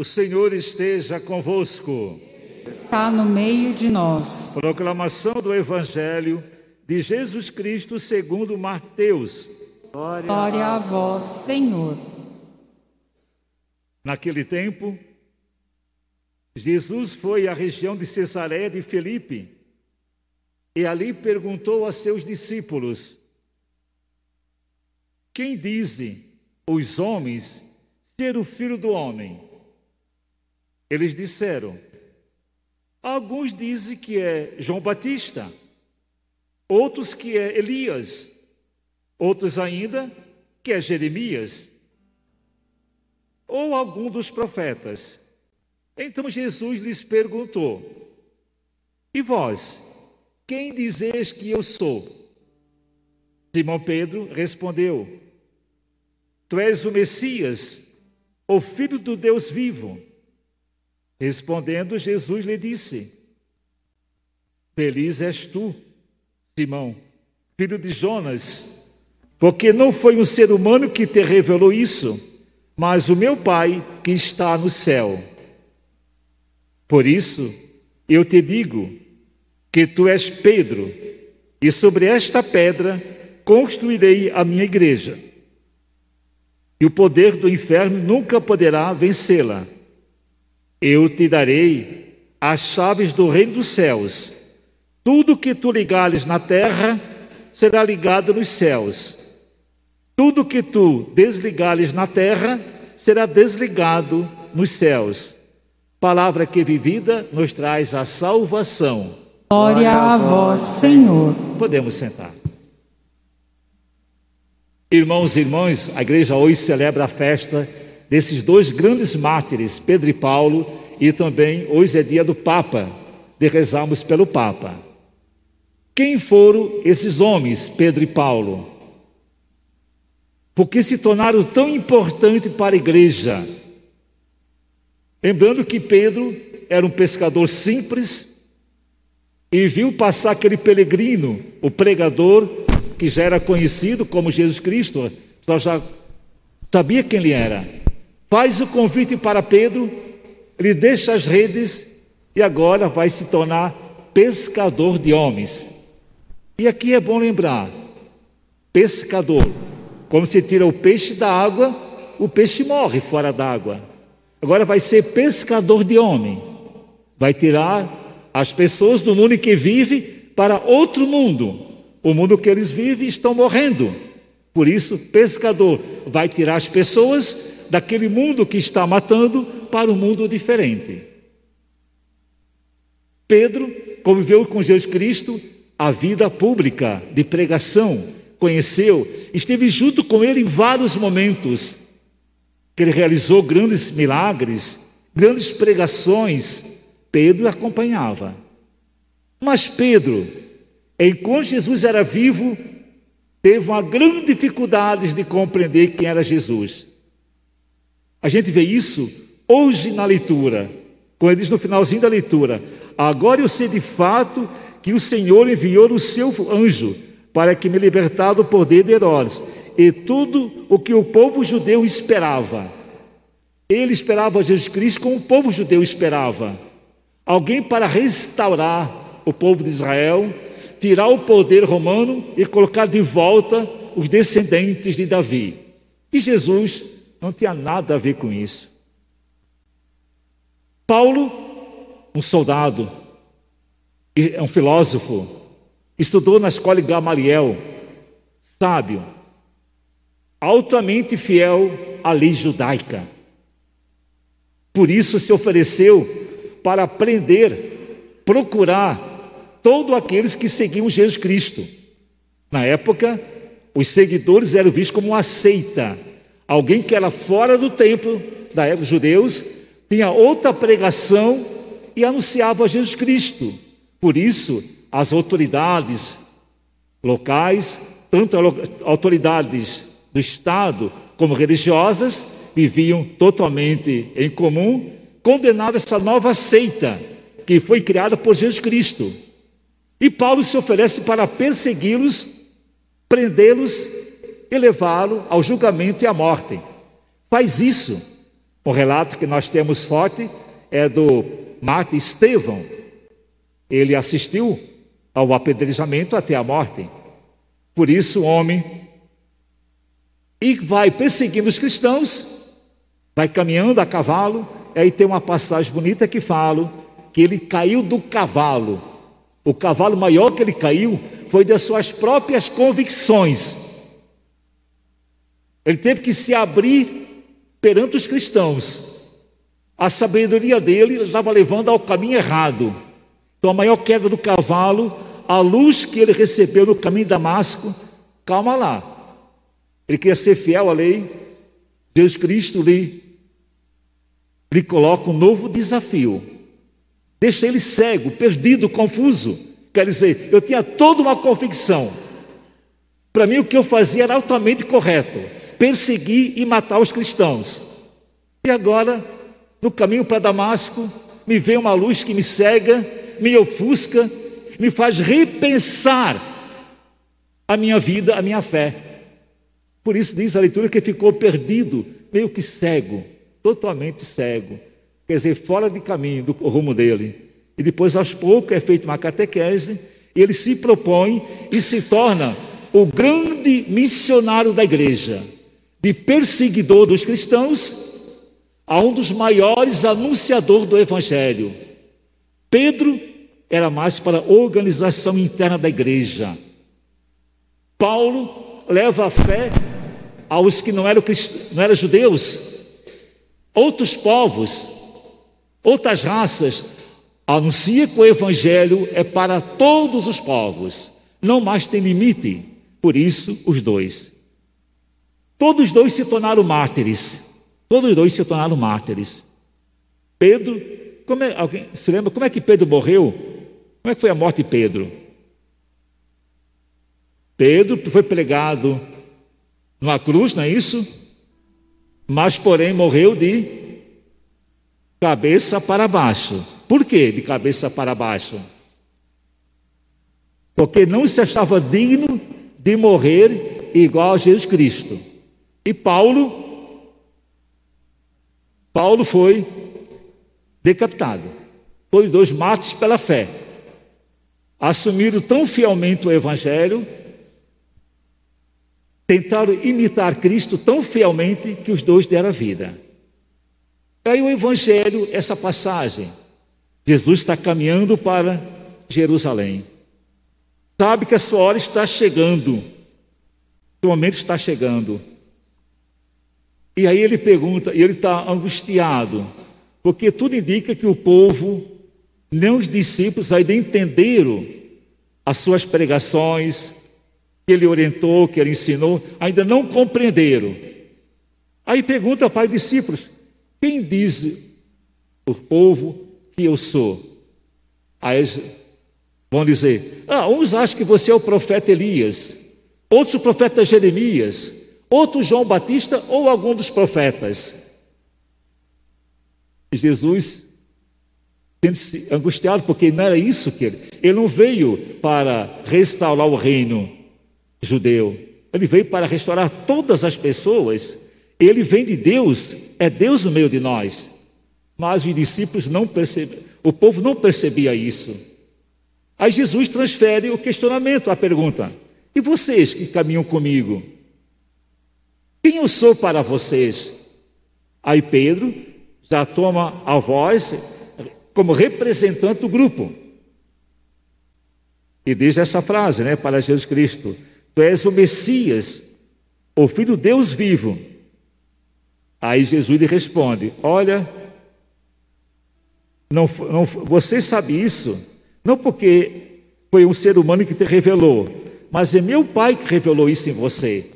O Senhor esteja convosco. Está no meio de nós. Proclamação do Evangelho de Jesus Cristo segundo Mateus. Glória, Glória a vós, Senhor. Naquele tempo, Jesus foi à região de Cesareia de Filipe e ali perguntou a seus discípulos: Quem dizem os homens ser o filho do homem? Eles disseram: Alguns dizem que é João Batista, outros que é Elias, outros ainda que é Jeremias, ou algum dos profetas. Então Jesus lhes perguntou: E vós, quem dizeis que eu sou? Simão Pedro respondeu: Tu és o Messias, o Filho do Deus vivo. Respondendo, Jesus lhe disse: Feliz és tu, Simão, filho de Jonas, porque não foi um ser humano que te revelou isso, mas o meu Pai que está no céu. Por isso, eu te digo que tu és Pedro, e sobre esta pedra construirei a minha igreja. E o poder do inferno nunca poderá vencê-la. Eu te darei as chaves do reino dos céus. Tudo que tu ligares na terra será ligado nos céus. Tudo que tu desligares na terra será desligado nos céus. Palavra que vivida nos traz a salvação. Glória a vós, Senhor. Podemos sentar. Irmãos e irmãs, a igreja hoje celebra a festa desses dois grandes mártires, Pedro e Paulo, e também hoje é dia do Papa, de rezarmos pelo Papa. Quem foram esses homens, Pedro e Paulo? Por que se tornaram tão importantes para a igreja? Lembrando que Pedro era um pescador simples e viu passar aquele peregrino, o pregador, que já era conhecido como Jesus Cristo, só já sabia quem ele era faz o convite para Pedro, ele deixa as redes e agora vai se tornar pescador de homens. E aqui é bom lembrar: pescador, como se tira o peixe da água, o peixe morre fora d'água. Agora vai ser pescador de homem, vai tirar as pessoas do mundo em que vive para outro mundo. O mundo que eles vivem estão morrendo. Por isso, pescador vai tirar as pessoas daquele mundo que está matando para um mundo diferente. Pedro conviveu com Jesus Cristo a vida pública de pregação, conheceu, esteve junto com ele em vários momentos, que ele realizou grandes milagres, grandes pregações. Pedro acompanhava. Mas Pedro, enquanto Jesus era vivo, teve uma grande dificuldade de compreender quem era Jesus. A gente vê isso hoje na leitura, quando ele diz no finalzinho da leitura: Agora eu sei de fato que o Senhor enviou o seu anjo para que me libertar do poder de Herodes e tudo o que o povo judeu esperava. Ele esperava Jesus Cristo como o povo judeu esperava. Alguém para restaurar o povo de Israel, tirar o poder romano e colocar de volta os descendentes de Davi. E Jesus não tinha nada a ver com isso. Paulo, um soldado, é um filósofo, estudou na escola de Gamaliel, sábio, altamente fiel à lei judaica. Por isso se ofereceu para aprender, procurar todos aqueles que seguiam Jesus Cristo. Na época, os seguidores eram vistos como uma seita Alguém que era fora do templo da época dos judeus, tinha outra pregação e anunciava Jesus Cristo. Por isso, as autoridades locais, tanto autoridades do Estado como religiosas, viviam totalmente em comum, condenando essa nova seita que foi criada por Jesus Cristo. E Paulo se oferece para persegui-los, prendê-los e levá-lo ao julgamento e à morte. Faz isso O relato que nós temos forte é do Marte Estevão. Ele assistiu ao apedrejamento até a morte. Por isso, o homem e vai perseguindo os cristãos, vai caminhando a cavalo, aí tem uma passagem bonita que fala que ele caiu do cavalo. O cavalo maior que ele caiu foi das suas próprias convicções. Ele teve que se abrir perante os cristãos. A sabedoria dele estava levando ao caminho errado. Então, a maior queda do cavalo, a luz que ele recebeu no caminho de Damasco, calma lá. Ele queria ser fiel à lei. Jesus Cristo lhe, lhe coloca um novo desafio. Deixa ele cego, perdido, confuso. Quer dizer, eu tinha toda uma convicção. Para mim, o que eu fazia era altamente correto: perseguir e matar os cristãos. E agora, no caminho para Damasco, me vem uma luz que me cega, me ofusca, me faz repensar a minha vida, a minha fé. Por isso diz a leitura que ficou perdido, meio que cego, totalmente cego, quer dizer, fora de caminho do rumo dele. E depois, aos poucos, é feita uma catequese, e ele se propõe e se torna o grande missionário da igreja, de perseguidor dos cristãos, a um dos maiores anunciadores do evangelho. Pedro era mais para a organização interna da igreja. Paulo leva a fé aos que não eram, não eram judeus, outros povos, outras raças. Anuncia que o Evangelho é para todos os povos, não mais tem limite. Por isso, os dois. Todos os dois se tornaram mártires. Todos os dois se tornaram mártires. Pedro, como é, alguém se lembra como é que Pedro morreu? Como é que foi a morte de Pedro? Pedro foi pregado numa cruz, não é isso? Mas, porém, morreu de cabeça para baixo. Por que de cabeça para baixo? Porque não se achava digno de morrer igual a Jesus Cristo. E Paulo, Paulo foi decapitado. Todos dois matos pela fé. Assumiram tão fielmente o Evangelho tentaram imitar Cristo tão fielmente que os dois deram a vida. Aí o Evangelho, essa passagem, Jesus está caminhando para Jerusalém. Sabe que a sua hora está chegando, o momento está chegando. E aí ele pergunta, e ele está angustiado, porque tudo indica que o povo, nem os discípulos ainda entenderam as suas pregações, que ele orientou, que ele ensinou, ainda não compreenderam. Aí pergunta para os discípulos: quem diz o povo que eu sou? Aí vão dizer: ah, uns acham que você é o profeta Elias, outros o profeta Jeremias, outros João Batista ou algum dos profetas. Jesus sente-se angustiado, porque não era isso que ele. Ele não veio para restaurar o reino judeu. Ele veio para restaurar todas as pessoas. Ele vem de Deus, é Deus no meio de nós. Mas os discípulos não percebiam, o povo não percebia isso. Aí Jesus transfere o questionamento, a pergunta: E vocês que caminham comigo? Quem eu sou para vocês? Aí Pedro já toma a voz como representante do grupo. E diz essa frase, né, para Jesus Cristo: Tu és o Messias, o Filho de Deus vivo. Aí Jesus lhe responde: Olha, não, não, você sabe isso, não porque foi um ser humano que te revelou, mas é meu Pai que revelou isso em você.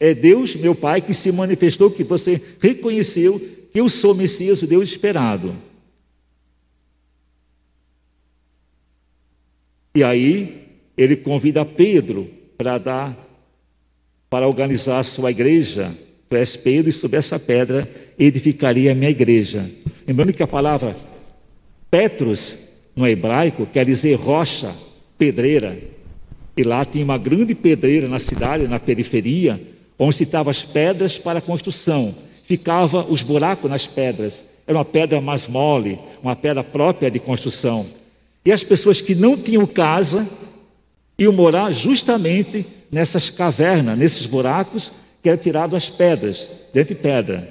É Deus, meu Pai, que se manifestou, que você reconheceu que eu sou Messias, o Deus esperado. E aí ele convida Pedro para dar, para organizar a sua igreja. Tu és Pedro, e sobre essa pedra edificaria a minha igreja. Lembrando que a palavra Petros, no hebraico, quer dizer rocha, pedreira. E lá tinha uma grande pedreira na cidade, na periferia, onde estavam as pedras para a construção. ficava os buracos nas pedras. Era uma pedra mais mole, uma pedra própria de construção. E as pessoas que não tinham casa iam morar justamente nessas cavernas, nesses buracos que eram tirados as pedras, dentro de pedra.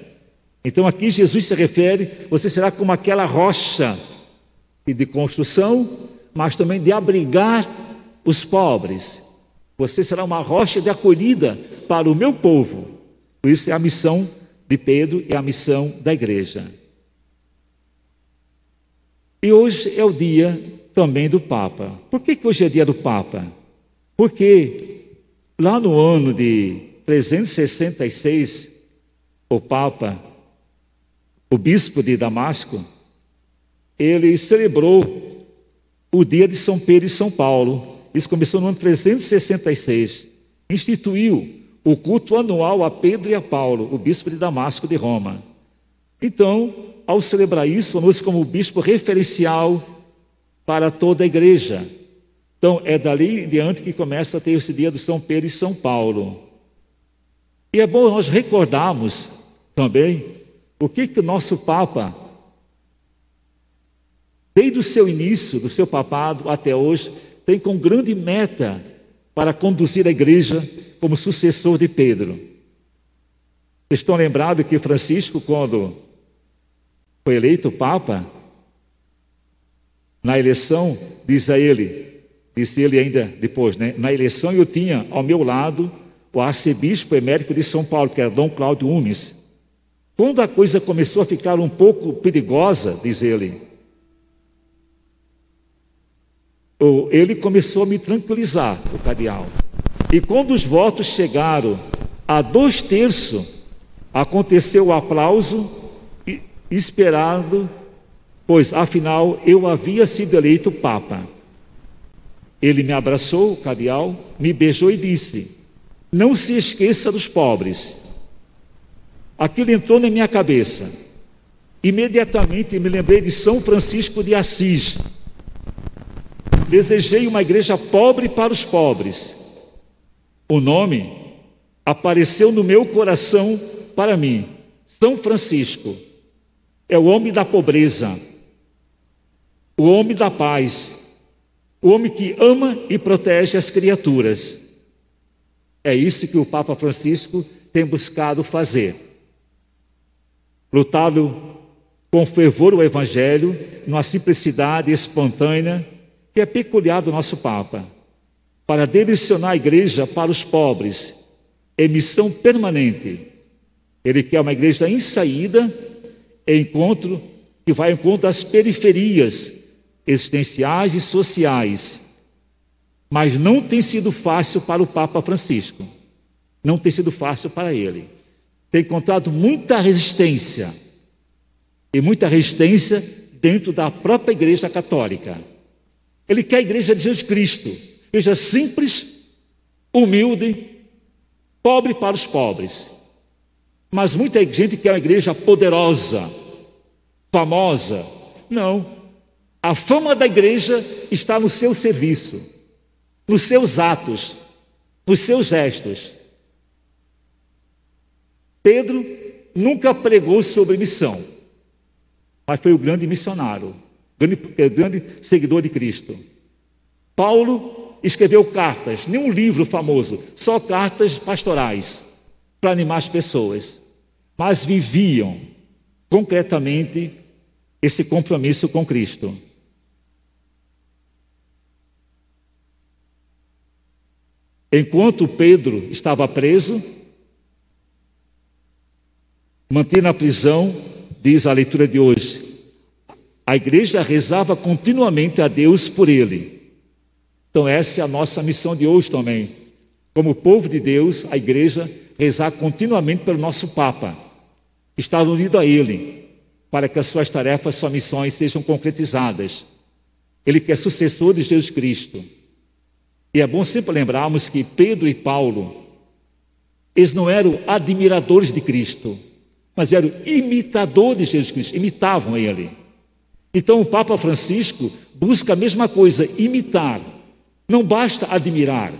Então aqui Jesus se refere, você será como aquela rocha de construção, mas também de abrigar os pobres. Você será uma rocha de acolhida para o meu povo. Por isso é a missão de Pedro e a missão da igreja. E hoje é o dia também do Papa. Por que, que hoje é dia do Papa? Porque lá no ano de 366, o Papa, o bispo de Damasco, ele celebrou o dia de São Pedro e São Paulo. Isso começou no ano 366. Instituiu o culto anual a Pedro e a Paulo, o bispo de Damasco de Roma. Então, ao celebrar isso, tornou como o bispo referencial para toda a igreja. Então, é dali em diante que começa a ter esse dia de São Pedro e São Paulo. E é bom nós recordarmos também o que, que o nosso Papa, desde o seu início, do seu papado até hoje, tem como grande meta para conduzir a igreja como sucessor de Pedro. Estão lembrados que Francisco, quando foi eleito Papa, na eleição, diz a ele, disse ele ainda depois, né? Na eleição eu tinha ao meu lado o arcebispo emérito de São Paulo, que era Dom Cláudio Umes. Quando a coisa começou a ficar um pouco perigosa, diz ele, ele começou a me tranquilizar, o cardeal. E quando os votos chegaram a dois terços, aconteceu o aplauso esperado, pois afinal eu havia sido eleito Papa. Ele me abraçou, o cardeal, me beijou e disse: Não se esqueça dos pobres. Aquilo entrou na minha cabeça. Imediatamente me lembrei de São Francisco de Assis, Desejei uma igreja pobre para os pobres. O nome apareceu no meu coração para mim. São Francisco é o homem da pobreza, o homem da paz, o homem que ama e protege as criaturas. É isso que o Papa Francisco tem buscado fazer. Lutado com fervor o Evangelho, numa simplicidade espontânea, que é peculiar do nosso Papa, para direcionar a igreja para os pobres, em missão permanente. Ele quer uma igreja em saída, em encontro, que vai em encontro das periferias existenciais e sociais. Mas não tem sido fácil para o Papa Francisco. Não tem sido fácil para ele. Tem encontrado muita resistência. E muita resistência dentro da própria Igreja Católica. Ele quer a igreja de Jesus Cristo, igreja simples, humilde, pobre para os pobres. Mas muita gente quer uma igreja poderosa, famosa. Não. A fama da igreja está no seu serviço, nos seus atos, nos seus gestos. Pedro nunca pregou sobre missão, mas foi o grande missionário grande, é, grande seguidor de Cristo. Paulo escreveu cartas, nenhum livro famoso, só cartas pastorais para animar as pessoas, mas viviam concretamente esse compromisso com Cristo. Enquanto Pedro estava preso, mantido na prisão, diz a leitura de hoje, a igreja rezava continuamente a Deus por ele. Então, essa é a nossa missão de hoje também. Como povo de Deus, a igreja rezar continuamente pelo nosso Papa, estar unido a ele, para que as suas tarefas, suas missões sejam concretizadas. Ele que é sucessor de Jesus Cristo. E é bom sempre lembrarmos que Pedro e Paulo, eles não eram admiradores de Cristo, mas eram imitadores de Jesus Cristo, imitavam ele. Então o Papa Francisco busca a mesma coisa, imitar. Não basta admirar.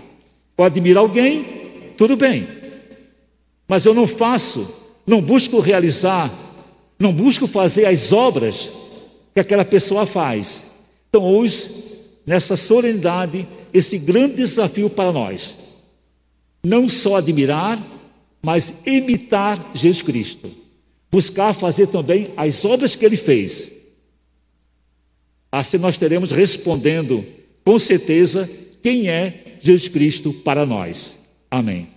Ou admirar alguém, tudo bem. Mas eu não faço não busco realizar, não busco fazer as obras que aquela pessoa faz. Então, hoje, nessa solenidade, esse grande desafio para nós, não só admirar, mas imitar Jesus Cristo. Buscar fazer também as obras que ele fez. Assim nós teremos respondendo com certeza quem é Jesus Cristo para nós. Amém.